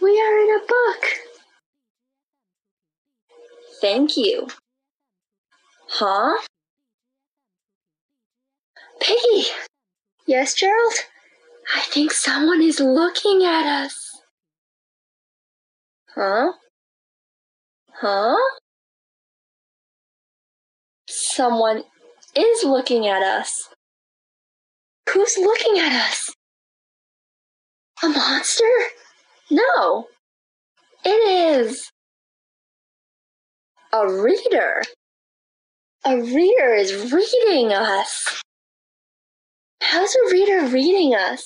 We are in a book. Thank you. Huh? Piggie! Yes, Gerald? I think someone is looking at us. Huh? Huh? Someone is looking at us. Who's looking at us? A monster? No. It is a reader. A reader is reading us. How's a reader reading us?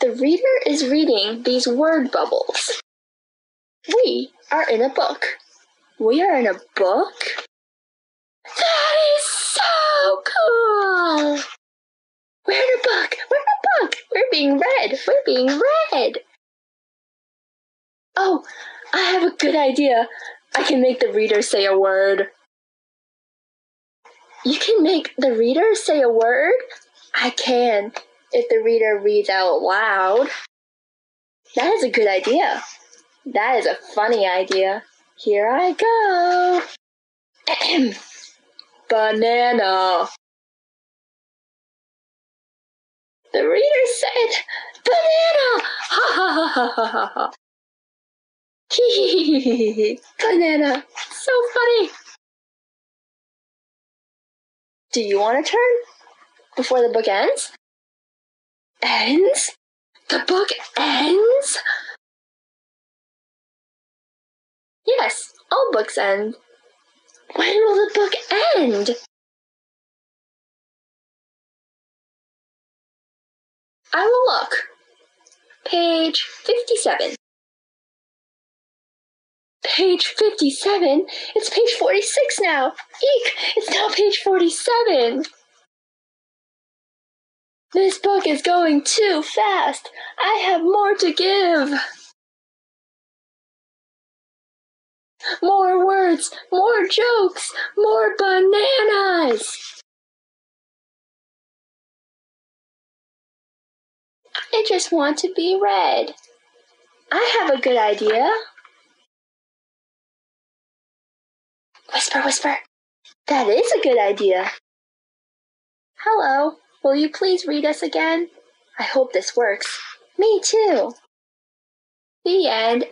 The reader is reading these word bubbles. We are in a book. We are in a book? That is so cool! We're in a book! We're in a book! We're being read! We're being read! Oh, I have a good idea. I can make the reader say a word. You can make the reader say a word? I can, if the reader reads out loud. That is a good idea. That is a funny idea. Here I go. Banana. The reader said, Banana! Ha ha ha ha ha ha. Banana. So funny. Do you want to turn before the book ends? Ends? The book ends? Yes, all books end. When will the book end? I will look. Page 57. Page 57? It's page 46 now. Eek! It's now page 47. This book is going too fast. I have more to give. More words, more jokes, more bananas. I just want to be read. I have a good idea. Whisper, whisper. That is a good idea. Hello, will you please read us again? I hope this works. Me too. The end.